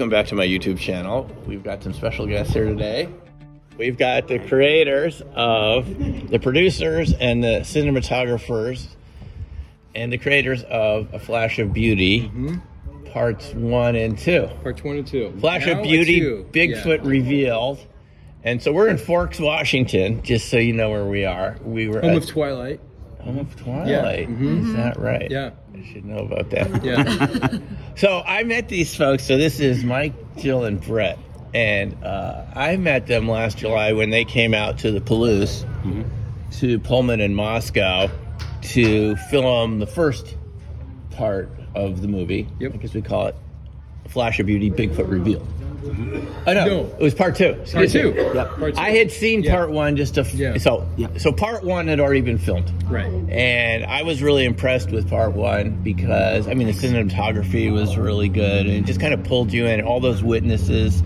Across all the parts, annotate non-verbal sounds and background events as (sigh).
welcome back to my YouTube channel. We've got some special guests here today. We've got the creators of, the producers and the cinematographers, and the creators of A Flash of Beauty, mm-hmm. parts one and two. Parts one and two. Flash Now of Beauty. Bigfoot Yeah. revealed. And so we're in Forks, Washington, just so you know where we are. We were Home at of Twilight. Home of Twilight. Is that right? Yeah. I should know about that. (laughs) Yeah. (laughs) So I met these folks. So this is Mike, Jill, and Brett. And uh, I met them last July when they came out to the Palouse, to Pullman in Moscow, to film the first part of the movie. Yep. I guess we call it Flash of Beauty, Bigfoot Reveal. Mm-hmm. Oh no, No. it was part two. Part two. Yep. Part two. I had seen Yeah. part one just a f- Yeah. so Yeah. so part one had already been filmed. Right. And I was really impressed with part one because I mean the cinematography was really good and it just kind of pulled you in. All those witnesses,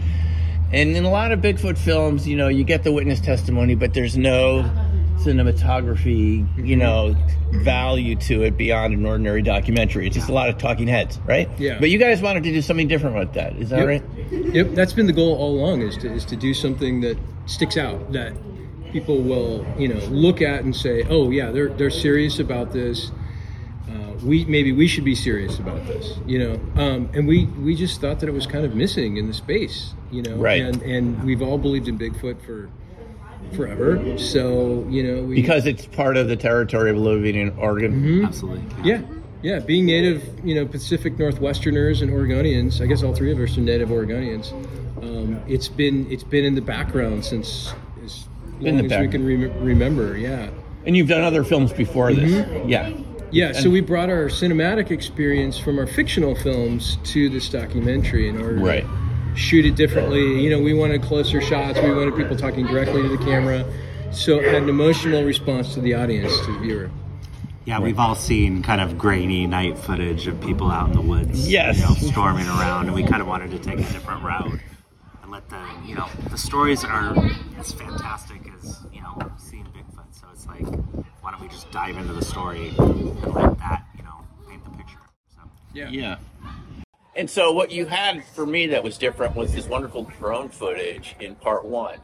and in a lot of Bigfoot films, you know, you get the witness testimony, but there's no cinematography, you know, value to it beyond an ordinary documentary. It's just a lot of talking heads, right? Yeah. But you guys wanted to do something different with that. Is that Yep. right? Yep, that's been the goal all along is to, is to do something that sticks out that people will you know look at and say, oh yeah, they're they're serious about this. Uh, we maybe we should be serious about this, you know. Um, and we we just thought that it was kind of missing in the space, you know. Right. And and we've all believed in Bigfoot for forever. So you know we Because it's part of the territory of living in Oregon. Absolutely. Yeah, yeah. Being native, you know, Pacific Northwesterners and Oregonians. I guess all three of us are native Oregonians. Um, it's been it's been in the background since as In long the as we can rem- remember. Yeah, And you've done other films before this. Yeah. yeah. So we brought our cinematic experience from our fictional films to this documentary in order Right. to shoot it differently. You know, we wanted closer shots. We wanted people talking directly to the camera. So it had an emotional response to the audience, to the viewer. Yeah, we've all seen kind of grainy night footage of people out in the woods, Yes. you know, storming around, and we kind of wanted to take a different route and let the, you know, the stories are as fantastic as you know seeing Bigfoot. So it's like, why don't we just dive into the story and let that, you know, paint the picture. So. Yeah. Yeah. And so what you had for me that was different was this wonderful drone footage in part one,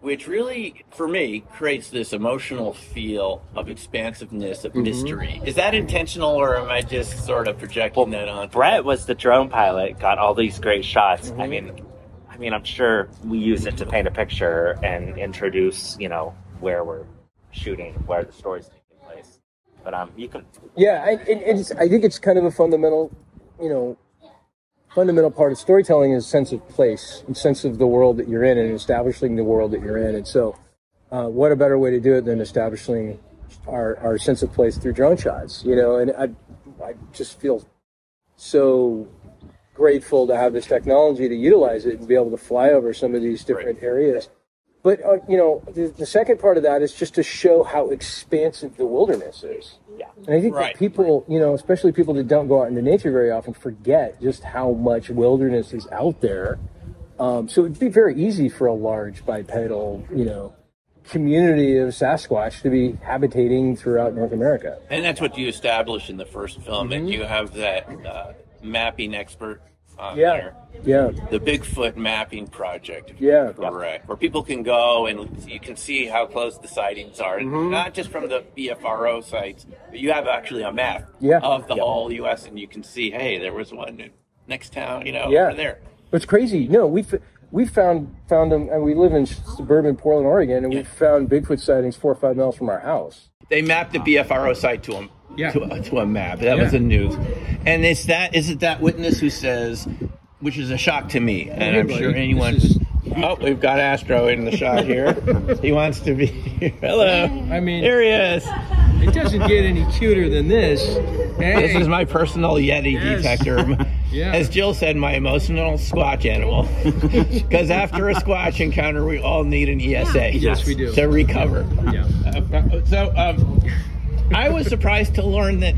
which really, for me, creates this emotional feel of expansiveness, of mystery. Is that intentional or am I just sort of projecting that on? Brett was the drone pilot, got all these great shots. I mean, I mean, I'm sure we use it to paint a picture and introduce, you know, where we're shooting, where the story's taking place. But um, you can Yeah, I, it, it's, I think it's kind of a fundamental, you know, fundamental part of storytelling is sense of place and sense of the world that you're in and establishing the world that you're in. And so, uh, what a better way to do it than establishing our, our sense of place through drone shots, you know? And I, I just feel so grateful to have this technology to utilize it and be able to fly over some of these different areas. But uh, you know, the, the second part of that is just to show how expansive the wilderness is. Yeah. And I think Right. that people, you know, especially people that don't go out into nature very often, forget just how much wilderness is out there. Um, so it'd be very easy for a large bipedal, you know, community of Sasquatch to be habitating throughout North America. And that's what you establish in the first film, Mm-hmm. and you have that uh, mapping expert on Yeah. there. Yeah. The Bigfoot Mapping Project, Yeah. you're correct, where people can go and you can see how close the sightings are, Mm-hmm. not just from the BFRO sites, but you have actually a map Yeah. of the whole U.S. and you can see, hey, there was one in next town, you know, Yeah. over there. It's crazy. No, we we found found them, and we live in suburban Portland, Oregon, and we found Bigfoot sightings four or five miles from our house. They mapped the BFRO site to a Yeah. to, a, to a map. That Yeah. was the news, and it's that is it that witness who says, which is a shock to me, and I'm sure anyone. Is- Oh, we've got Astro in the shot here. (laughs) he wants to be. Hello. I mean, Here he is. it doesn't get any cuter than this. Hey. This is my personal Yeti Yes. detector. (laughs) Yeah. As Jill said, my emotional Squatch animal. (laughs) Because after a Squatch encounter, we all need an ESA. Yes, we do. To recover. Yeah. Uh, so um, I was surprised to learn that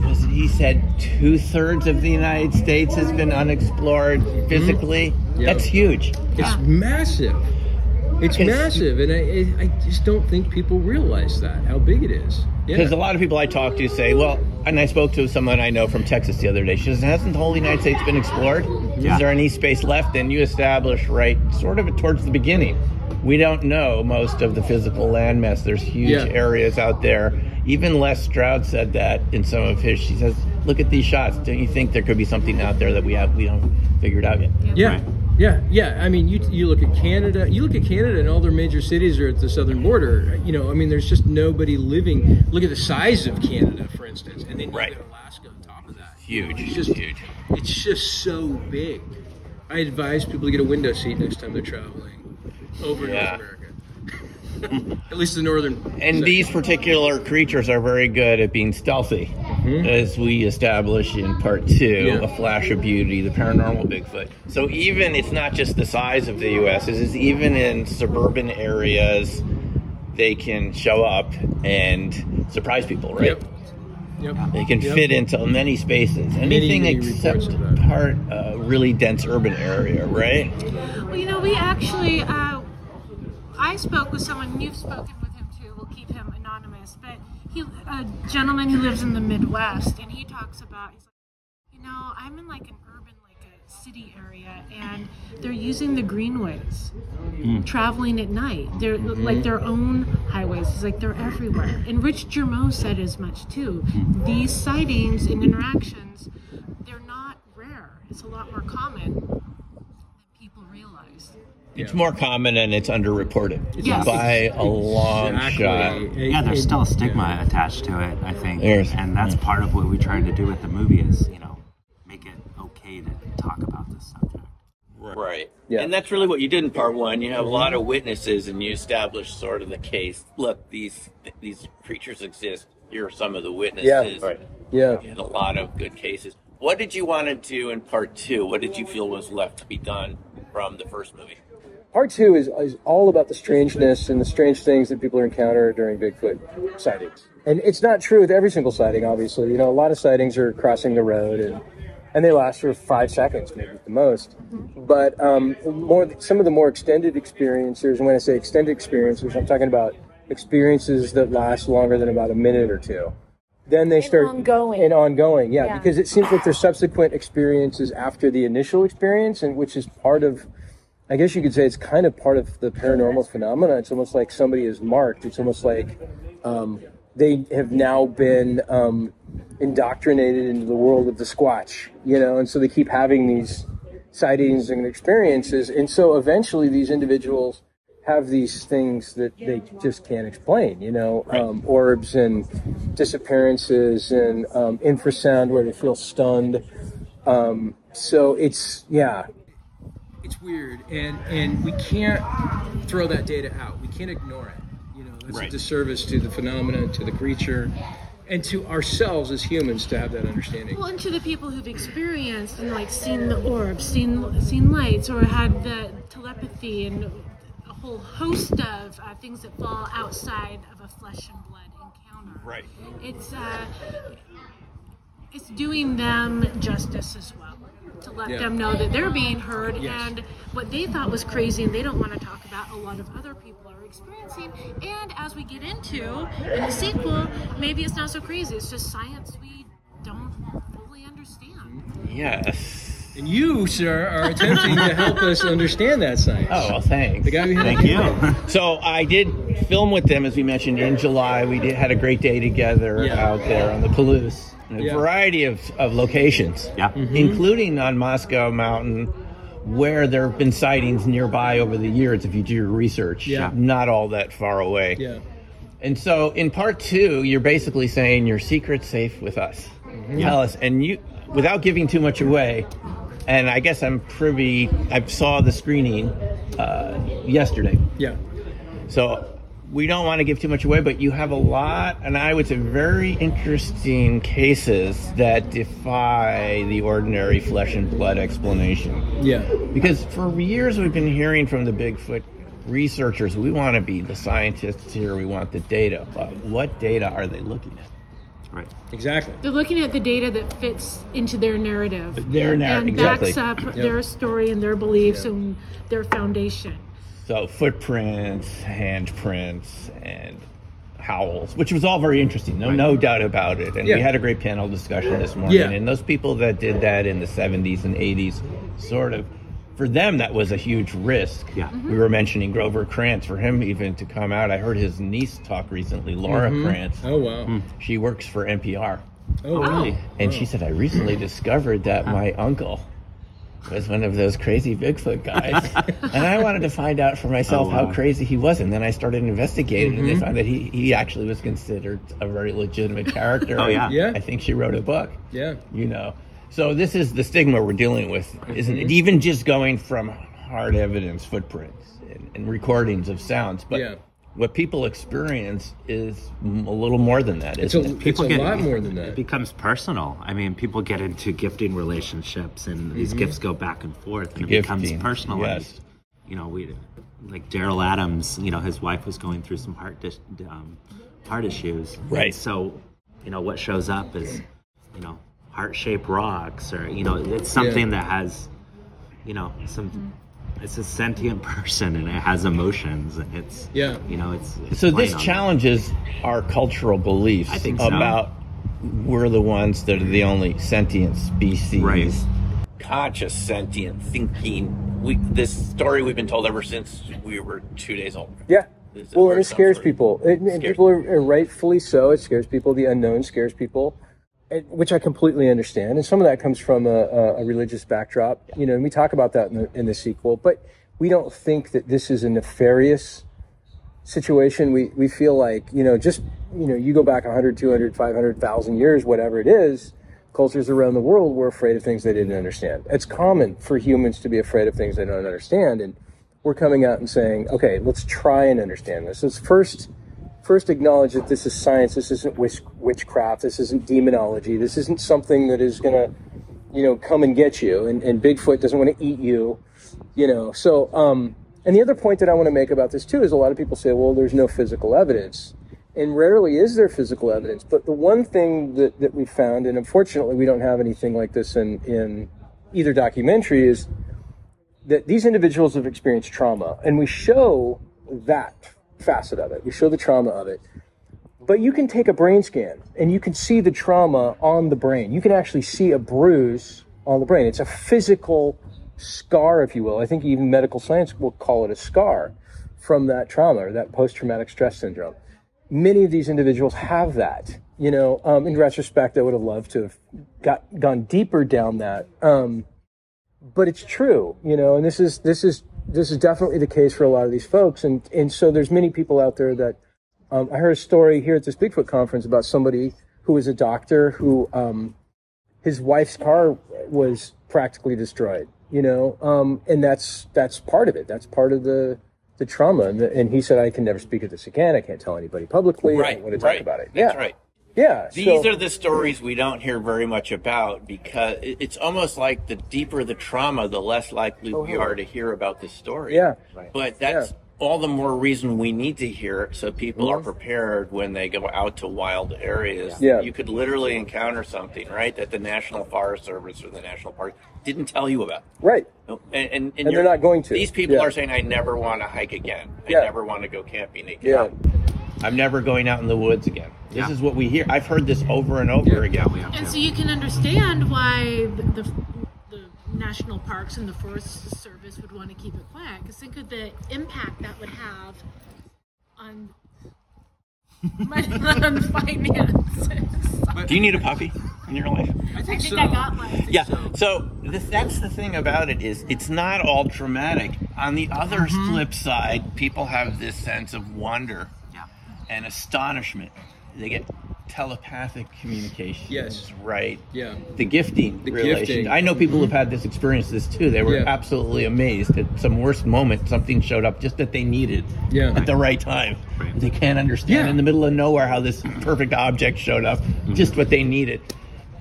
was it, he said two thirds of the United States has been unexplored physically. Mm-hmm. Yeah. That's huge. It's massive. It's It's- massive, and I, I just don't think people realize that how big it is. Because a lot of people I talk to say, well, and I spoke to someone I know from Texas the other day. She says, hasn't the whole United States been explored? Yeah. Is there any space left? And you establish right sort of towards the beginning. We don't know most of the physical landmass. There's huge Yeah. areas out there. Even Les Stroud said that in some of his. She says, look at these shots. Don't you think there could be something out there that we have we don't figured out yet? Yeah. Right. Yeah, yeah. I mean, you you look at Canada. You look at Canada, and all their major cities are at the southern border. You know, I mean, there's just nobody living. Look at the size of Canada, for instance, and then you Right. got Alaska on top of that. Huge, It's just huge. It's just so big. I advise people to get a window seat next time they're traveling over Yeah. North America. At least the northern. And section. these particular creatures are very good at being stealthy, as we establish in part two, Mm-hmm. Yeah. a flash of beauty, the paranormal Bigfoot. So even it's not just the size of the U.S. It's even in suburban areas, they can show up and surprise people, right? Yep. Yep. They can Yep. fit into many spaces, anything many except reports of that. part uh, really dense urban area, right? Well, you know, we actually, uh, I spoke with someone, and you've spoken with him too. We'll keep him anonymous, but he, a gentleman who lives in the Midwest, and he talks about, he's like, you know, I'm in like an urban, like a city area, and they're using the greenways, mm. traveling at night. They're mm-hmm. like their own highways. It's like they're everywhere. And Rich Germeau said as much too. These sightings and interactions, they're not rare. It's a lot more common than people realize. It's more common and it's underreported Yes. by a long Exactly. shot. Yeah, there's still a yeah. stigma attached to it, I think. There's- and that's part of what we're trying to do with the movie is, you know, make it okay to talk about this subject. Right. Yeah. And that's really what you did in part one. You have a lot of witnesses, and you establish sort of the case. Look, these these creatures exist. Here are some of the witnesses. Yeah. Right. Yeah. You had a lot of good cases. What did you want to do in part two? What did you feel was left to be done from the first movie? Part two is, is all about the strangeness and the strange things that people encounter during Bigfoot sightings. And it's not true with every single sighting, obviously. You know, a lot of sightings are crossing the road and, and they last for five seconds, maybe at the most. But um, more, some of the more extended experiencers, and when I say extended experiencers, I'm talking about experiences that last longer than about a minute or two. Then they start ongoing. and ongoing, yeah, Yeah. because it seems like there's subsequent experiences after the initial experience, and which is part of I guess you could say it's kind of part of the paranormal phenomena. It's almost like somebody is marked. It's almost like um, they have now been um, indoctrinated into the world of the Squatch, you know, and so they keep having these sightings and experiences. And so eventually these individuals have these things that they just can't explain, you know, um, orbs and disappearances and um, infrasound where they feel stunned. Um, so it's, yeah, it's weird and and we can't throw that data out we can't ignore it you know that's Right. a disservice to the phenomena, to the creature and to ourselves as humans to have that understanding Well, and to the people who've experienced and like seen the orbs, seen seen lights, or had the telepathy and a whole host of uh, things that fall outside of a flesh and blood encounter. Right. It's uh, it's doing them justice as well to let Yeah. them know that they're being heard Yes. and what they thought was crazy and they don't want to talk about a lot of other people are experiencing and as we get into in the sequel maybe it's not so crazy it's just science we don't fully understand Yes. and you sir are attempting to help us understand that science Oh, well, thanks. the guy behind Thank you. So I did film with them, as we mentioned, in July. We did had a great day together Yeah. out there on the Palouse. In A Yeah. variety of, of locations, Yeah. including on Moscow Mountain, where there have been sightings nearby over the years. If you do your research, Yeah. not all that far away. yeah And so in part two, you're basically saying your secret's safe with us. Tell us, and you, without giving too much away. And I guess I'm privy. I saw the screening uh, yesterday. yeah So we don't want to give too much away, but you have a lot, and I would say very interesting cases that defy the ordinary flesh and blood explanation. yeah Because for years we've been hearing from the Bigfoot researchers, we want to be the scientists here, we want the data, but what data are they looking at? Right. exactly they're looking at the data that fits into their narrative Their narrative, and exactly. backs up their story and their beliefs Yeah. and their foundation So footprints, handprints, and howls, which was all very interesting. No, no doubt about it. And Yeah. we had a great panel discussion this morning. Yeah. And those people that did that in the 70s and 80s, sort of, for them, that was a huge risk. Yeah. We were mentioning Grover Krantz. For him, even to come out, I heard his niece talk recently, Laura mm-hmm. Krantz. Oh wow. Hmm. She works for NPR. Oh wow. And she said, I recently discovered that my uncle was one of those crazy Bigfoot guys. (laughs) and I wanted to find out for myself Oh, how crazy he was. And then I started investigating, and they mm-hmm. found that he, he actually was considered a very legitimate character. Oh, yeah. Yeah. I think she wrote a book, Yeah. you know. So this is the stigma we're dealing with, isn't it? Mm-hmm. Even just going from hard evidence, footprints, and, and recordings of sounds. But Yeah. What people experience is a little more than that, It's a, isn't it? it's a lot more than that. It becomes personal. I mean, people get into gifting relationships, and these Mm-hmm. gifts go back and forth, and it Gifting, becomes personalized. yes. You know, we like Daryl Adams. You know, his wife was going through some heart dis- um, heart issues. Right. And so, you know, what shows up is, you know, heart-shaped rocks, or you know, it's something that has, you know, some. It's a sentient (laughs) person, and it has emotions, and it's Yeah. you know, it's, it's So this on that. challenges our cultural beliefs I think so. about we're the ones that are the only sentient species. Right. Conscious, sentient, thinking. We this story we've been told ever since we were two days old. Yeah. Well, it scares people. It, and Scares people are, are rightfully so. It scares people. The unknown scares people, and- which I completely understand. And some of that comes from a, a, religious backdrop. You know, and we talk about that in the, in the sequel, but we don't think that this is a nefarious situation. We, we feel like, you know, just, you know, you go back 100, 200, 500,000 years, whatever it is, cultures around the world were afraid of things they didn't understand. It's common for humans to be afraid of things they don't understand. And we're coming out and saying, okay, let's try and understand this. Let's first, first acknowledge that this is science. This isn't witchcraft. This isn't demonology. This isn't something that is going to, you know, come and get you. And, and Bigfoot doesn't want to eat you, you know. So, um, and the other point that I want to make about this too is a lot of people say, well, there's no physical evidence. And rarely is there physical evidence. But the one thing that, that we found, and unfortunately we don't have anything like this in, in either documentary, is that these individuals have experienced trauma. And we show that facet of it. We show the trauma of it. But you can take a brain scan and you can see the trauma on the brain. You can actually see a bruise on the brain. It's a physical scar, if you will. I think even medical science will call it a scar from that trauma or that post traumatic stress syndrome. Many of these individuals have that. You know, um, in retrospect, I would have loved to have got gone deeper down that. Um, but it's true, you know, and this is this is this is definitely the case for a lot of these folks, and and so there's many people out there that um, I heard a story here at this Bigfoot conference about somebody who was a doctor who um, his wife's car was practically destroyed, you know, um, and that's that's part of it. That's part of the the trauma, and, the, and he said, "I can never speak of this again. I can't tell anybody publicly. I don't want to talk right. about it." That's yeah, right. Yeah. These so- are the stories we don't hear very much about because it's almost like the deeper the trauma, the less likely we are to hear about this story. Oh, Yeah. But that's Yeah. all the more reason we need to hear it so people are Mhm. prepared when they go out to wild areas. Yeah. You could literally encounter something, right, that the National Forest Service or the National Park didn't tell you about. right. And, and, and, And they're you're- not going to. These people Yeah. are saying, I never want to hike again. I Yeah. never want to go camping again. Yeah. I'm never going out in the woods again. This Yeah. is what we hear. I've heard this over and over again. Yeah, And so you can understand why the, the, the national parks and the Forest Service would want to keep it quiet. Because think of the impact that would have on, (laughs) on finances. Do you need a puppy in your life? I I think I got one. Yeah. So this, that's the thing about it is it's not all dramatic. On the other Mm-hmm. flip side, people have this sense of wonder yeah. And astonishment. They get telepathic communication. Yes. Right. Yeah. The gifting The relation. gifting. Mm-hmm. I know people who've had this experience this too. They were Yeah. absolutely amazed at some worst moment something showed up just that they needed Yeah. at the right time. Right. They can't understand Yeah. in the middle of nowhere how this perfect object showed up, just what they needed.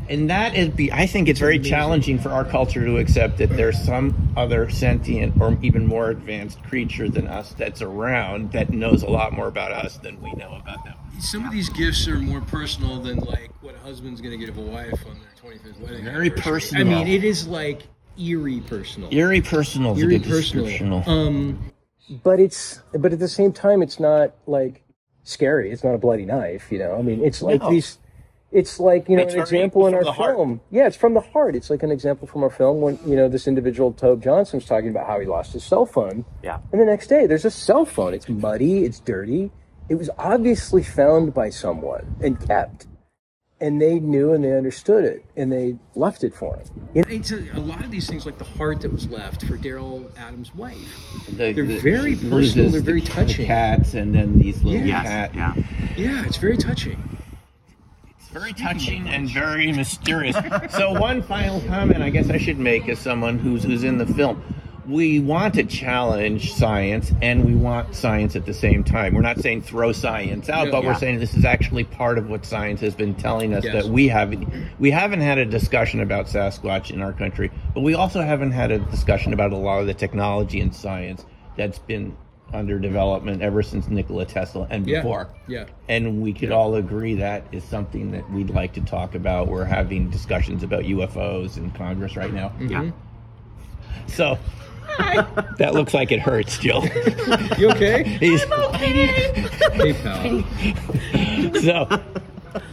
And that is be I think it's very challenging for our culture to accept that there's some other sentient or even more advanced creature than us that's around that knows a lot more about us than we know about them. some of these gifts are more personal than like what a husband's going to give of a wife on their 25th wedding. Very anniversary. personal. I mean, it is like eerie personal. Eerie personal is Eerie a good personal. description. Um, but it's but at the same time, it's not like scary. It's not a bloody knife, you know. I mean, it's like No. these. It's like you know It's an example in our the heart. film. Yeah, it's from the heart. It's like an example from our film when you know this individual Tobe Johnson, Johnson's talking about how he lost his cell phone, Yeah. and the next day there's a cell phone. It's muddy. It's dirty. It was obviously found by someone and kept, and they knew and they understood it and they left it for him. You know, It's a, a lot of these things, like the heart that was left for Daryl Adams' wife. The- They're the- very personal, they're very the- touching. The cats and then these little Yes, cat. Yeah. Yeah, it's very touching. Very touching and very mysterious. (laughs) so one final comment I guess I should make as someone who's who's in the film. We want to challenge science and we want science at the same time. We're not saying throw science out, Yeah. but we're saying this is actually part of what science has been telling us Yes. that we haven't we haven't had a discussion about Sasquatch in our country, but we also haven't had a discussion about a lot of the technology and science that's been under development ever since Nikola Tesla and Yeah. before Yeah. and we could all agree that is something that we'd like to talk about. We're having discussions about UFOs in Congress right now. Mm-hmm. Yeah. So (laughs) that looks like it hurts, Jill. You okay? (laughs) He's, (laughs) hey, pal. so,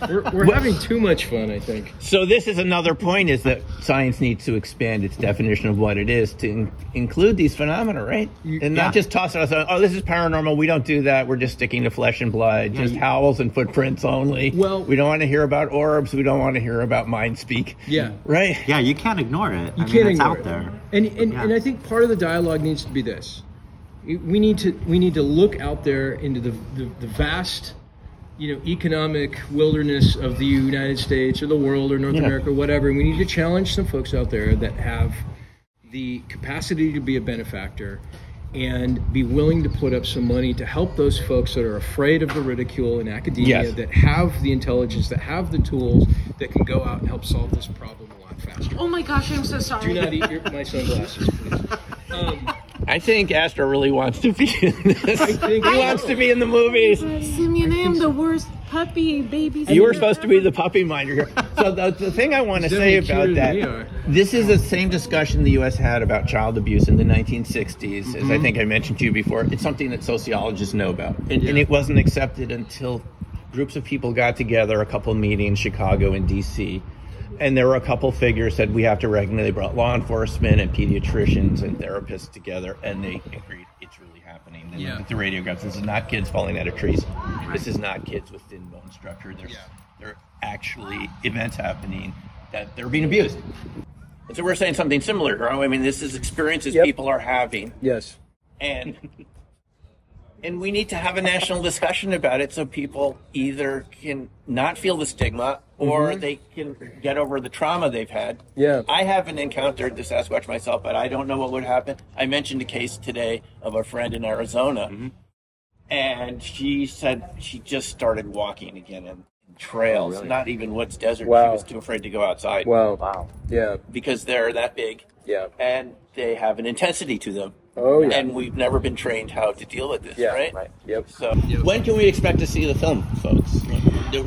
We're, we're having too much fun, I think. so this is another point: is that science needs to expand its definition of what it is to in- include these phenomena, right? You- and yeah. not just toss it us. Oh, this is paranormal. We don't do that. We're just sticking to flesh and blood, just you- howls and footprints only. Well- we don't want to hear about orbs. We don't want to hear about mind speak. Yeah. Right. Yeah, you can't ignore it. You I can't it's ignore out it. there. And and, Yeah. and I think part of the dialogue needs to be this: we need to we need to look out there into the the, the vast, you know, economic wilderness of the United States or the world or North Yeah. America, or whatever. And we need to challenge some folks out there that have the capacity to be a benefactor and be willing to put up some money to help those folks that are afraid of the ridicule in academia, Yes. that have the intelligence, that have the tools, that can go out and help solve this problem a lot faster. Oh my gosh, I'm so sorry. Do not eat your, my sunglasses, please. Um, (laughs) I think Astro really wants to be in this. think- he wants to be in the movies. Simeon, I am the worst puppy baby. You were supposed to be the puppy minder here. So the, the thing I want to say about that, than we are. this is the same discussion the U.S. had about child abuse in the 1960s, as Mm-hmm. I think I mentioned to you before. It's something that sociologists know about, and, and it wasn't accepted until groups of people got together, a couple meetings, Chicago and D.C. And there were a couple figures that we have to recognize. They brought law enforcement and pediatricians and therapists together, and they agreed it's really happening. They Yeah. looked at the radiographs. This is not kids falling out of trees. This is not kids with thin bone structure. There's, Yeah. there are actually events happening that they're being abused. And so we're saying something similar, Gro. I mean, this is experiences Yep. people are having, yes. and and we need to have a national discussion about it so people either can not feel the stigma or mm-hmm. they can get over the trauma they've had. Yeah. I haven't encountered the Sasquatch myself, but I don't know what would happen. I mentioned a case today of a friend in Arizona, mm-hmm. and she said she just started walking again in trails, oh, not even woods, desert. She was too afraid to go outside Wow. Wow. Yeah. because they're that big Yeah. and they have an intensity to them. Oh yeah. And we've never been trained how to deal with this, Yeah. right? Right. Yep. So, when can we expect to see the film, folks?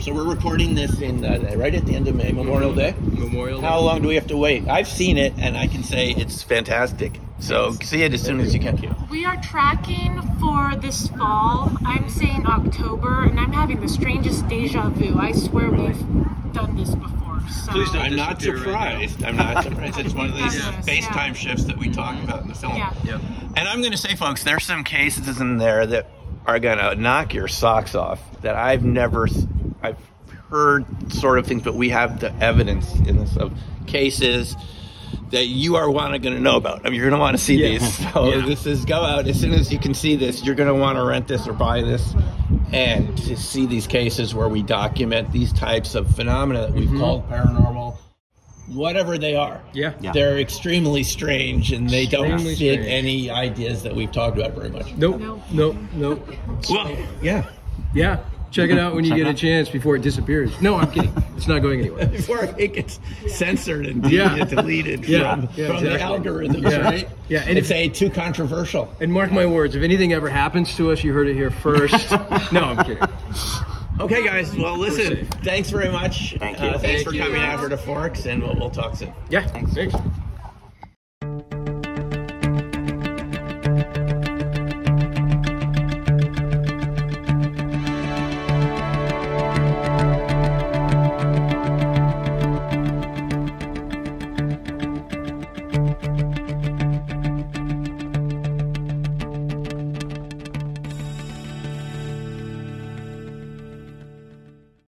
So we're recording this in uh, right at the end of May, Memorial Day. Memorial. How long do we have to wait? I've seen it, and I can say it's fantastic. So see it as soon as you can. We are tracking for this fall. I'm saying October, and I'm having the strangest deja vu. I swear we've done this before. So Please don't. I'm not disappear right surprised. I'm not surprised. It's one of these Yes, (laughs) space yeah. time shifts that we talk mm-hmm. about in the film. Yeah. Yep. And I'm going to say, folks, there's some cases in there that are going to knock your socks off that I've never, I've heard sort of things, but we have the evidence in this of cases that you are want to going to know about. I mean, you're going to want to see Yeah. these. So Yeah. this is go out as soon as you can see this. You're going to want to rent this or buy this, and to see these cases where we document these types of phenomena that we've mm-hmm. called paranormal, whatever they are. Yeah. Yeah. They're extremely strange and they don't fit strange. any ideas that we've talked about very much. Nope. Nope. Nope. Nope. Well, yeah. Yeah. Check it out when you get a chance before it disappears. No, I'm kidding. It's not going anywhere. (laughs) Before it gets censored and Yeah. deleted Yeah. from, Yeah, from the exactly. algorithms, Yeah. right? Yeah, and It's if- a too controversial. And mark my words, if anything ever happens to us, you heard it here first. (laughs) no, I'm kidding. Okay, guys. Well, listen. Thanks very much. Thank you. Uh, thanks Thank for you. coming out here to Forks, and we'll, we'll talk soon. Yeah. Thanks.